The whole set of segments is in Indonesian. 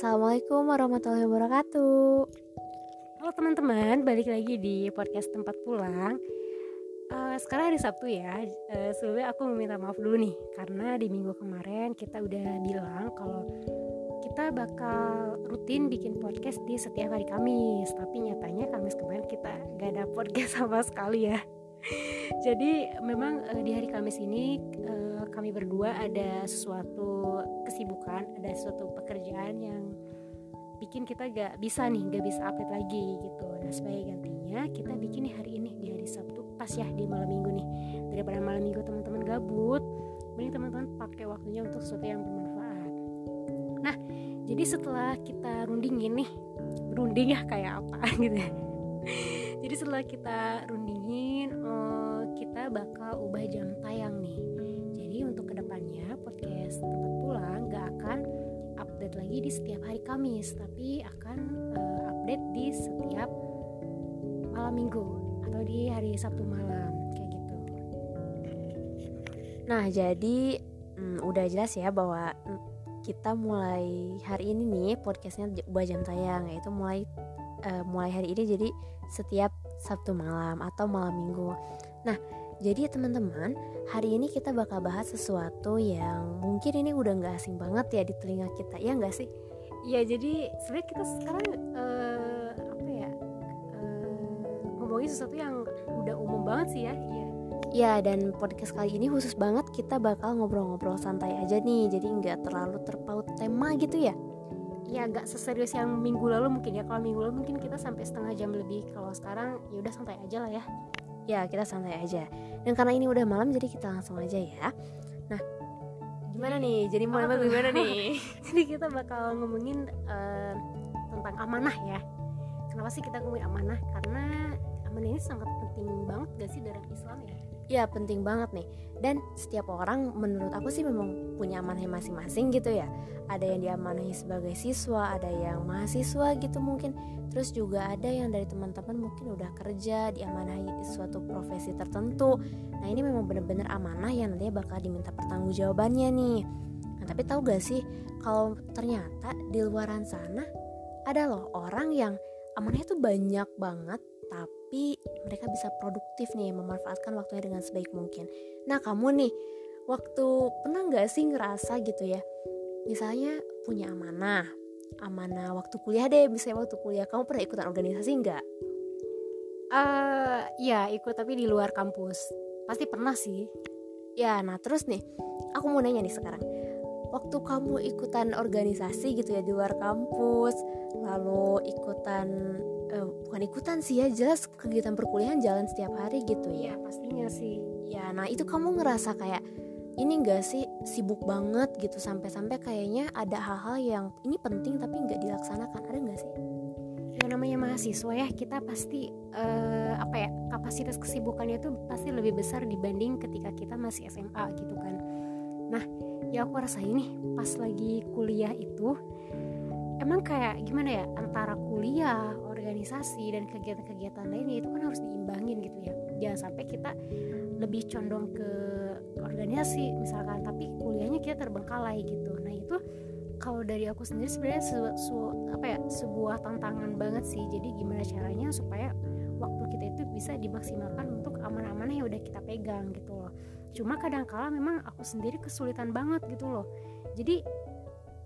Assalamualaikum warahmatullahi wabarakatuh. Halo teman-teman, balik lagi di podcast tempat pulang. Uh, sekarang hari Sabtu ya. Uh, sebelumnya aku meminta maaf dulu nih, karena di minggu kemarin kita udah bilang kalau kita bakal rutin bikin podcast di setiap hari Kamis. Tapi nyatanya Kamis kemarin kita gak ada podcast sama sekali ya. Jadi memang uh, di hari Kamis ini uh, kami berdua ada sesuatu kesibukan, ada suatu pekerjaan yang bikin kita gak bisa nih, gak bisa update lagi gitu. Nah sebagai gantinya kita bikin nih hari ini di hari Sabtu pas ya di malam minggu nih daripada malam minggu teman-teman gabut, mending teman-teman pakai waktunya untuk sesuatu yang bermanfaat. Nah jadi setelah kita rundingin nih, runding ya kayak apa gitu ya. Jadi setelah kita rundingin, uh, kita bakal ubah jam tayang nih. Jadi untuk ke depannya podcast tempat pulang gak akan update lagi di setiap hari Kamis, tapi akan uh, update di setiap malam minggu atau di hari Sabtu malam kayak gitu. Nah jadi hmm, udah jelas ya bahwa kita mulai hari ini nih podcastnya ubah jam tayang yaitu mulai uh, mulai hari ini jadi setiap Sabtu malam atau malam minggu. Nah, jadi teman-teman, hari ini kita bakal bahas sesuatu yang mungkin ini udah nggak asing banget ya di telinga kita, ya nggak sih? Ya jadi sebenarnya kita sekarang uh, apa ya uh, ngomongin sesuatu yang udah umum banget sih ya. Iya. Ya dan podcast kali ini khusus banget kita bakal ngobrol-ngobrol santai aja nih, jadi nggak terlalu terpaut tema gitu ya ya agak seserius yang minggu lalu mungkin ya kalau minggu lalu mungkin kita sampai setengah jam lebih kalau sekarang ya udah santai aja lah ya ya kita santai aja. Dan karena ini udah malam jadi kita langsung aja ya. Nah gimana nih? Jadi mau oh, gimana nih? Jadi kita bakal ngomongin uh, tentang amanah ya. Kenapa sih kita ngomongin amanah? Karena amanah ini sangat penting banget gak sih dalam Islam ya ya penting banget nih. Dan setiap orang menurut aku sih memang punya amanah masing-masing gitu ya. Ada yang diamanahi sebagai siswa ada yang mahasiswa gitu mungkin. Terus juga ada yang dari teman-teman mungkin udah kerja diamanahi suatu profesi tertentu. Nah ini memang benar-benar amanah yang nantinya bakal diminta pertanggungjawabannya nih. Nah tapi tahu gak sih kalau ternyata di luaran sana ada loh orang yang amanahnya tuh banyak banget tapi mereka bisa produktif nih memanfaatkan waktunya dengan sebaik mungkin. Nah kamu nih waktu pernah nggak sih ngerasa gitu ya misalnya punya amanah amanah waktu kuliah deh misalnya waktu kuliah kamu pernah ikutan organisasi nggak? Uh, ya ikut tapi di luar kampus pasti pernah sih. Ya nah terus nih aku mau nanya nih sekarang waktu kamu ikutan organisasi gitu ya di luar kampus lalu ikutan uh, bukan ikutan sih ya jelas kegiatan perkuliahan jalan setiap hari gitu ya. Pastinya sih. Ya nah itu kamu ngerasa kayak ini enggak sih sibuk banget gitu sampai-sampai kayaknya ada hal-hal yang ini penting tapi nggak dilaksanakan ada nggak sih? Yang namanya mahasiswa ya kita pasti uh, apa ya kapasitas kesibukannya itu pasti lebih besar dibanding ketika kita masih SMA gitu kan. Nah ya aku rasa ini pas lagi kuliah itu emang kayak gimana ya antara kuliah organisasi dan kegiatan-kegiatan lainnya itu kan harus diimbangin gitu ya. Jangan sampai kita lebih condong ke organisasi misalkan tapi kuliahnya kita terbengkalai gitu. Nah itu kalau dari aku sendiri sebenarnya su, su, apa ya sebuah tantangan banget sih. Jadi gimana caranya supaya waktu kita itu bisa dimaksimalkan untuk aman-amanah yang udah kita pegang gitu loh. Cuma kadang kala memang aku sendiri kesulitan banget gitu loh. Jadi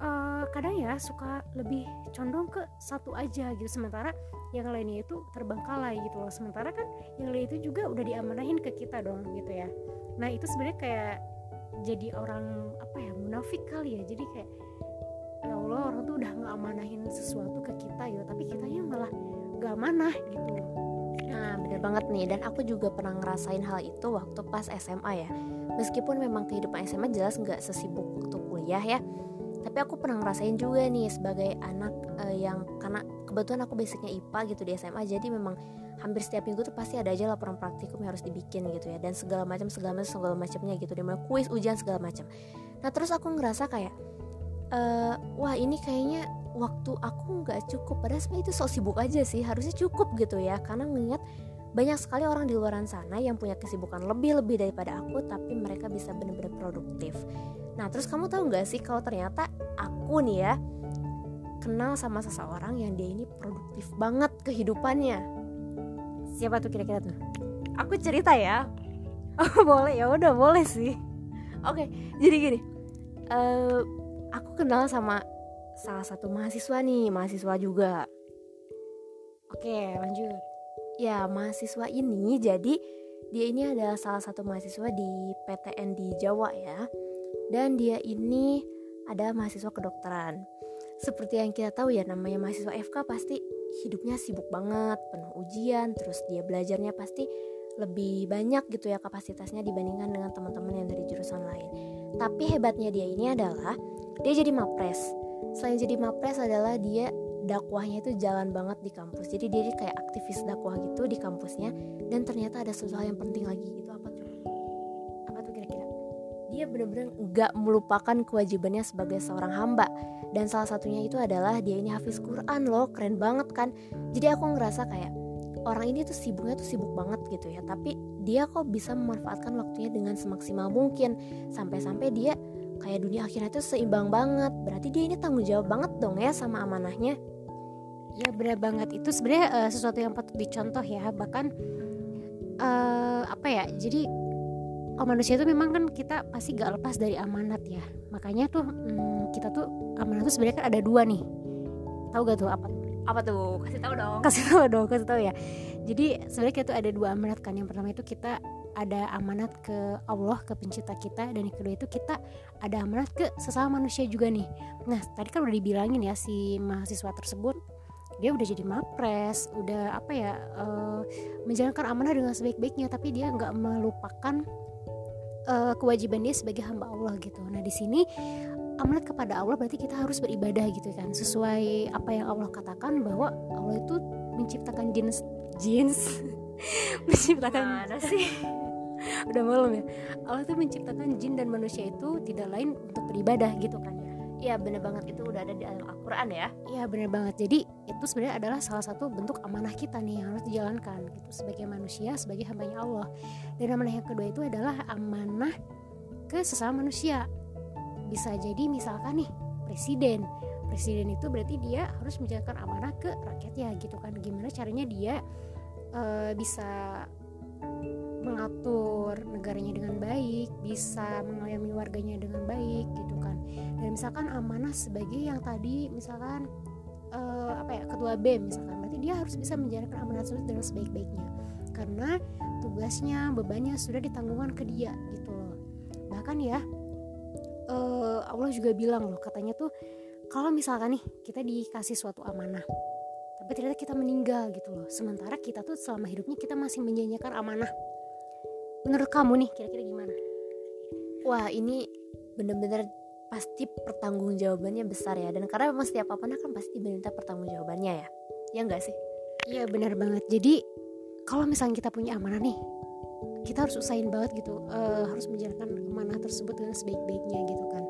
uh, kadang ya suka lebih condong ke satu aja gitu. Sementara yang lainnya itu terbengkalai gitu loh. Sementara kan yang lain itu juga udah diamanahin ke kita dong gitu ya. Nah itu sebenarnya kayak jadi orang apa ya munafik kali ya. Jadi kayak ya Allah orang tuh udah nggak amanahin sesuatu ke kita gitu tapi kitanya malah gak amanah gitu. Nah bener banget nih. Dan aku juga pernah ngerasain hal itu waktu pas SMA ya. Meskipun memang kehidupan SMA jelas nggak sesibuk waktu kuliah ya tapi aku pernah ngerasain juga nih sebagai anak uh, yang karena kebetulan aku basicnya IPA gitu di SMA jadi memang hampir setiap minggu tuh pasti ada aja laporan praktikum yang harus dibikin gitu ya dan segala macam segala macam segala macamnya gitu di mana kuis ujian segala macam nah terus aku ngerasa kayak uh, wah ini kayaknya waktu aku nggak cukup padahal sebenarnya itu so sibuk aja sih harusnya cukup gitu ya karena mengingat banyak sekali orang di luar sana yang punya kesibukan lebih-lebih daripada aku tapi mereka bisa benar-benar produktif. Nah terus kamu tahu nggak sih kalau ternyata aku nih ya kenal sama seseorang yang dia ini produktif banget kehidupannya? Siapa tuh kira-kira tuh? Aku cerita ya. Oh boleh. Ya udah boleh sih. Oke jadi gini. Uh, aku kenal sama salah satu mahasiswa nih mahasiswa juga. Oke lanjut. Ya mahasiswa ini jadi dia ini adalah salah satu mahasiswa di PTN di Jawa ya dan dia ini ada mahasiswa kedokteran. Seperti yang kita tahu ya namanya mahasiswa FK pasti hidupnya sibuk banget penuh ujian terus dia belajarnya pasti lebih banyak gitu ya kapasitasnya dibandingkan dengan teman-teman yang dari jurusan lain. Tapi hebatnya dia ini adalah dia jadi mapres. Selain jadi mapres adalah dia dakwahnya itu jalan banget di kampus. Jadi dia kayak aktivis dakwah gitu di kampusnya. Dan ternyata ada sesuatu yang penting lagi benar-benar nggak melupakan kewajibannya sebagai seorang hamba. Dan salah satunya itu adalah dia ini hafiz Quran loh keren banget kan. Jadi aku ngerasa kayak orang ini tuh sibuknya tuh sibuk banget gitu ya. Tapi dia kok bisa memanfaatkan waktunya dengan semaksimal mungkin. Sampai-sampai dia kayak dunia akhirnya itu seimbang banget. Berarti dia ini tanggung jawab banget dong ya sama amanahnya. Ya benar banget. Itu sebenarnya uh, sesuatu yang patut dicontoh ya. Bahkan uh, apa ya jadi oh manusia itu memang kan kita pasti gak lepas dari amanat ya. Makanya tuh hmm, kita tuh amanat tuh sebenarnya kan ada dua nih. Tahu gak tuh apa? Apa tuh? Kasih tahu dong. Kasih tahu dong kasih tahu ya. Jadi sebenarnya kita tuh ada dua amanat kan. Yang pertama itu kita ada amanat ke Allah ke pencipta kita. Dan yang kedua itu kita ada amanat ke sesama manusia juga nih. Nah tadi kan udah dibilangin ya si mahasiswa tersebut dia udah jadi mapres udah apa ya uh, menjalankan amanah dengan sebaik-baiknya. Tapi dia nggak melupakan uh, kewajiban dia sebagai hamba Allah gitu. Nah di sini amanat kepada Allah berarti kita harus beribadah gitu kan. Sesuai apa yang Allah katakan bahwa Allah itu menciptakan jenis jeans menciptakan Mana sih? Udah malam ya. Allah itu menciptakan jin dan manusia itu tidak lain untuk beribadah gitu kan ya Iya bener banget. Itu udah ada di Al-Quran ya. Iya bener banget. Jadi itu sebenarnya adalah salah satu bentuk amanah kita nih yang harus dijalankan gitu sebagai manusia sebagai hambanya Allah. Dan amanah yang kedua itu adalah amanah ke sesama manusia. Bisa jadi misalkan nih presiden. Presiden itu berarti dia harus menjalankan amanah ke rakyatnya gitu kan. Gimana caranya dia uh, bisa mengatur negaranya dengan baik, bisa mengayomi warganya dengan baik gitu kan. Dan misalkan amanah sebagai yang tadi misalkan uh, apa ya ketua BEM misalkan, berarti dia harus bisa menjalankan amanah tersebut dengan sebaik-baiknya. Karena tugasnya, bebannya sudah ditanggungkan ke dia gitu loh. Bahkan ya uh, Allah juga bilang loh katanya tuh kalau misalkan nih kita dikasih suatu amanah tapi ternyata kita meninggal gitu loh sementara kita tuh selama hidupnya kita masih menyanyikan amanah menurut kamu nih kira-kira gimana? Wah ini bener-bener pasti pertanggungjawabannya besar ya. Dan karena memang setiap amanah kan pasti diminta pertanggungjawabannya ya. Ya enggak sih? Iya benar banget. Jadi kalau misalnya kita punya amanah nih kita harus usahain banget gitu uh, harus menjalankan amanah tersebut dengan sebaik-baiknya gitu kan.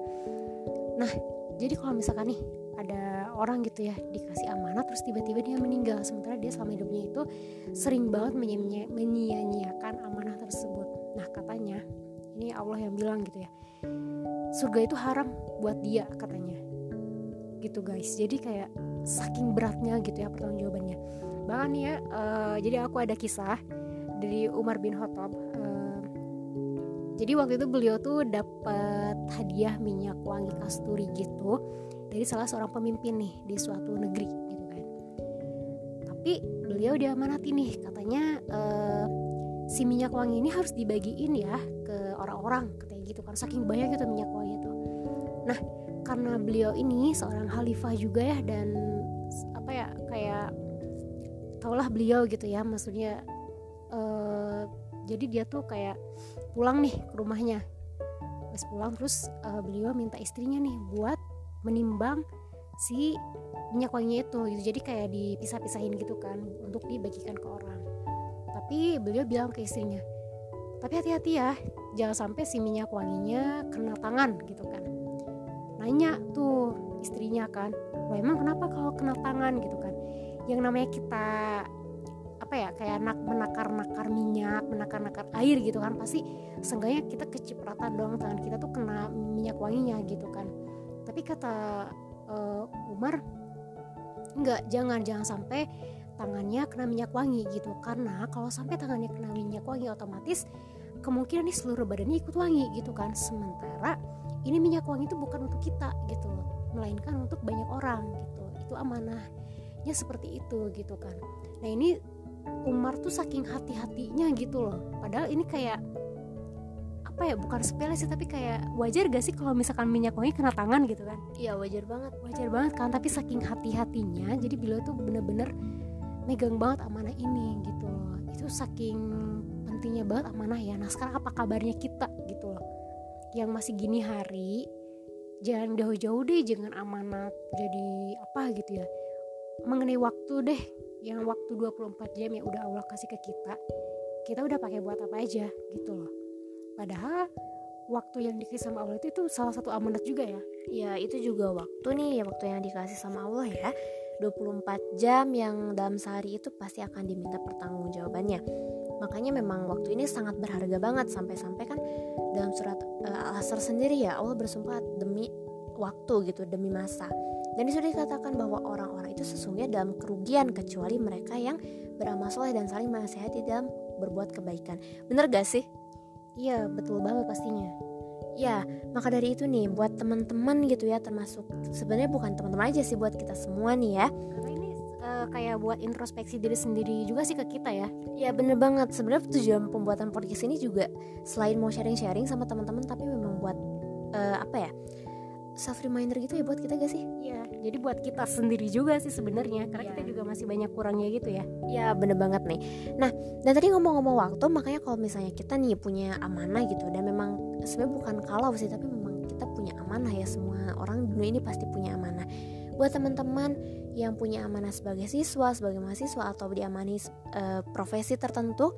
Nah jadi kalau misalkan nih ada orang gitu ya dikasih amanah terus tiba-tiba dia meninggal sementara dia selama hidupnya itu sering banget menyia-nyiakan amanah tersebut nah katanya ini Allah yang bilang gitu ya surga itu haram buat dia katanya. Gitu guys. Jadi kayak saking beratnya gitu ya pertanyaan jawabannya bahkan ya uh, jadi aku ada kisah dari Umar bin Khattab uh, jadi waktu itu beliau tuh dapat hadiah minyak wangi kasturi gitu dari salah seorang pemimpin nih di suatu negeri gitu kan. Tapi beliau diamanati nih katanya uh, si minyak wangi ini harus dibagiin ya ke orang-orang katanya gitu kan. Saking banyak gitu minyak wangi itu. Nah karena beliau ini seorang khalifah juga ya dan apa ya kayak taulah beliau gitu ya maksudnya uh, jadi dia tuh kayak pulang nih ke rumahnya. Pas pulang terus uh, beliau minta istrinya nih buat menimbang si minyak wanginya itu gitu. jadi kayak dipisah-pisahin gitu kan untuk dibagikan ke orang tapi beliau bilang ke istrinya tapi hati-hati ya jangan sampai si minyak wanginya kena tangan gitu kan. Nanya tuh istrinya kan lo emang kenapa kalau kena tangan? gitu kan. Yang namanya kita apa ya kayak nak menakar-nakar minyak menakar-nakar air gitu kan pasti seenggaknya kita kecipratan dong tangan kita tuh kena minyak wanginya gitu kan. Tapi kata uh, Umar enggak jangan jangan sampai tangannya kena minyak wangi gitu. Karena kalau sampai tangannya kena minyak wangi otomatis kemungkinan nih seluruh badannya ikut wangi gitu kan. Sementara ini minyak wangi itu bukan untuk kita gitu loh melainkan untuk banyak orang gitu. Itu amanahnya seperti itu gitu kan. Nah ini Umar tuh saking hati-hatinya gitu loh. Padahal ini kayak apa ya bukan sepele sih tapi kayak wajar gak sih kalau misalkan minyak wangi kena tangan gitu kan? Iya wajar banget. Wajar banget kan tapi saking hati-hatinya jadi beliau tuh bener-bener megang banget amanah ini gitu loh. Itu saking pentingnya banget amanah ya. Nah sekarang apa kabarnya kita gitu loh. Yang masih gini hari jangan jauh-jauh deh jangan amanat jadi apa gitu ya. Mengenai waktu deh yang waktu 24 jam ya udah Allah kasih ke kita kita udah pakai buat apa aja gitu loh. Padahal waktu yang dikasih sama Allah itu, itu salah satu amanat juga ya. Ya itu juga waktu nih ya waktu yang dikasih sama Allah ya 24 jam yang dalam sehari itu pasti akan diminta pertanggungjawabannya. Makanya memang waktu ini sangat berharga banget sampai-sampai kan dalam surat uh, Al-Asr sendiri ya Allah bersumpah demi waktu gitu demi masa. Dan sudah dikatakan bahwa orang-orang itu sesungguhnya dalam kerugian kecuali mereka yang beramal soleh dan saling menasihati dalam berbuat kebaikan. Bener gak sih? Iya betul banget pastinya Ya, maka dari itu nih buat teman-teman gitu ya termasuk sebenarnya bukan teman-teman aja sih buat kita semua nih ya. Karena ini uh, kayak buat introspeksi diri sendiri juga sih ke kita ya. Ya bener banget. Sebenarnya tujuan pembuatan podcast ini juga selain mau sharing-sharing sama teman-teman tapi memang buat uh, apa ya? Self reminder gitu ya buat kita gak sih? Iya, jadi buat kita sendiri juga sih sebenarnya karena ya. kita juga masih banyak kurangnya gitu ya. Ya bener banget nih. Nah dan tadi ngomong-ngomong waktu makanya kalau misalnya kita nih punya amanah gitu dan memang sebenarnya bukan kalau sih tapi memang kita punya amanah ya semua orang dunia ini pasti punya amanah. Buat teman-teman yang punya amanah sebagai siswa, sebagai mahasiswa atau diamani uh, profesi tertentu,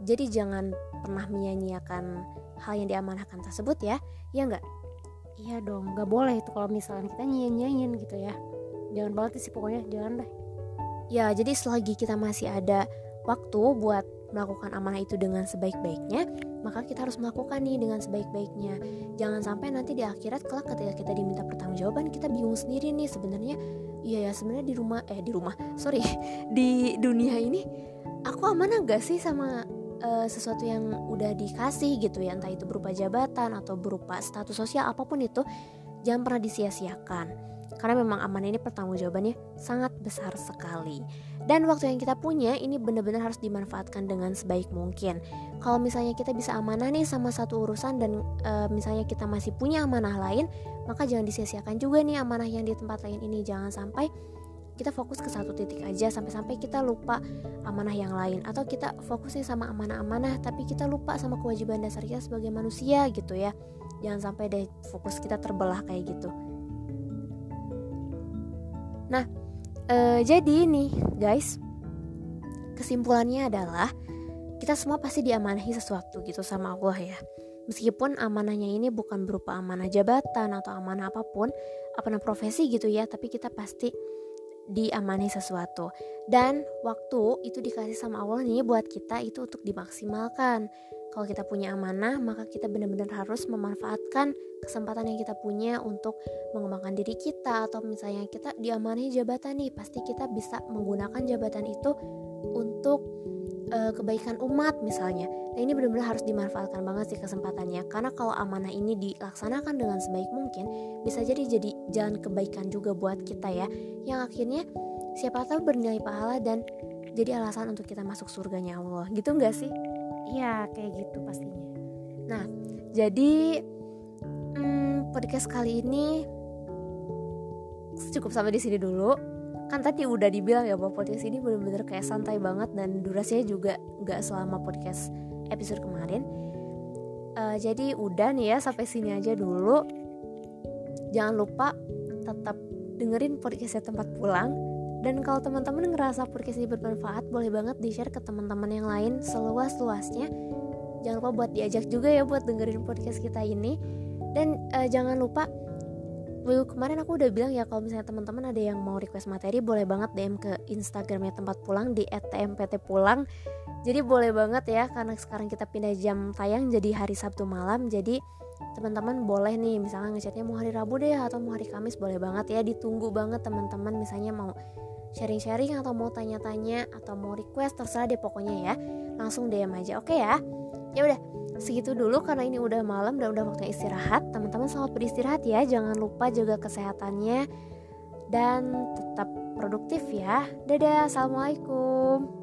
jadi jangan pernah menyia-nyiakan hal yang diamanahkan tersebut ya, ya enggak? Iya dong nggak boleh itu kalau misalnya kita nyanyiin gitu ya. Jangan banget sih pokoknya jangan deh. Ya jadi selagi kita masih ada waktu buat melakukan amanah itu dengan sebaik-baiknya maka kita harus melakukan nih dengan sebaik-baiknya. Jangan sampai nanti di akhirat kelak ketika kita diminta pertanggungjawaban kita bingung sendiri nih sebenarnya. Iya ya sebenarnya di rumah eh di rumah sorry di dunia ini aku amanah gak sih sama uh, sesuatu yang udah dikasih gitu ya entah itu berupa jabatan atau berupa status sosial apa pun itu jangan pernah disia-siakan. Karena memang aman ini pertanggungjawabannya sangat besar sekali. Dan waktu yang kita punya ini benar-benar harus dimanfaatkan dengan sebaik mungkin. Kalau misalnya kita bisa amanah nih sama satu urusan dan e, misalnya kita masih punya amanah lain maka jangan disia-siakan juga nih amanah yang di tempat lain ini. Jangan sampai kita fokus ke satu titik aja sampai-sampai kita lupa amanah yang lain. Atau kita fokusnya sama amanah-amanah tapi kita lupa sama kewajiban dasar kita sebagai manusia gitu ya. Jangan sampai deh fokus kita terbelah kayak gitu. Nah e, jadi nih guys kesimpulannya adalah kita semua pasti diamanahi sesuatu gitu sama Allah ya. Meskipun amanahnya ini bukan berupa amanah jabatan atau amanah apa pun, amanah profesi gitu ya, tapi kita pasti diamani sesuatu. Dan waktu itu dikasih sama Allah nih buat kita itu untuk dimaksimalkan. Kalau kita punya amanah maka kita benar-benar harus memanfaatkan kesempatan yang kita punya untuk mengembangkan diri kita. Atau misalnya kita diamani jabatan nih pasti kita bisa menggunakan jabatan itu untuk uh, kebaikan umat misalnya. Nah ini benar-benar harus dimanfaatkan banget sih kesempatannya karena kalau amanah ini dilaksanakan dengan sebaik mungkin bisa jadi jadi jalan kebaikan juga buat kita ya yang akhirnya siapa tahu bernilai pahala dan jadi alasan untuk kita masuk surganya Allah gitu nggak sih? Iya kayak gitu pastinya. Nah jadi hmm, podcast kali ini cukup sampai di sini dulu kan tadi udah dibilang ya bahwa podcast ini bener-bener kayak santai banget dan durasinya juga nggak selama podcast episode kemarin. Uh, jadi udah nih ya sampai sini aja dulu. Jangan lupa tetap dengerin podcastnya tempat pulang. Dan kalau teman-teman ngerasa podcast ini bermanfaat boleh banget di share ke teman-teman yang lain seluas-luasnya. Jangan lupa buat diajak juga ya buat dengerin podcast kita ini. Dan uh, jangan lupa Minggu kemarin aku udah bilang ya kalau misalnya teman-teman ada yang mau request materi boleh banget DM ke Instagramnya tempat pulang di @tmpt pulang. Jadi boleh banget ya karena sekarang kita pindah jam tayang jadi hari Sabtu malam. Jadi teman-teman boleh nih misalnya ngechatnya mau hari Rabu deh atau mau hari Kamis boleh banget ya ditunggu banget teman-teman misalnya mau sharing-sharing atau mau tanya-tanya atau mau request terserah deh pokoknya ya langsung DM aja oke ya ya udah segitu dulu karena ini udah malam dan udah waktunya istirahat teman-teman selamat beristirahat ya. Jangan lupa jaga kesehatannya. Dan tetap produktif ya. Dadah assalamualaikum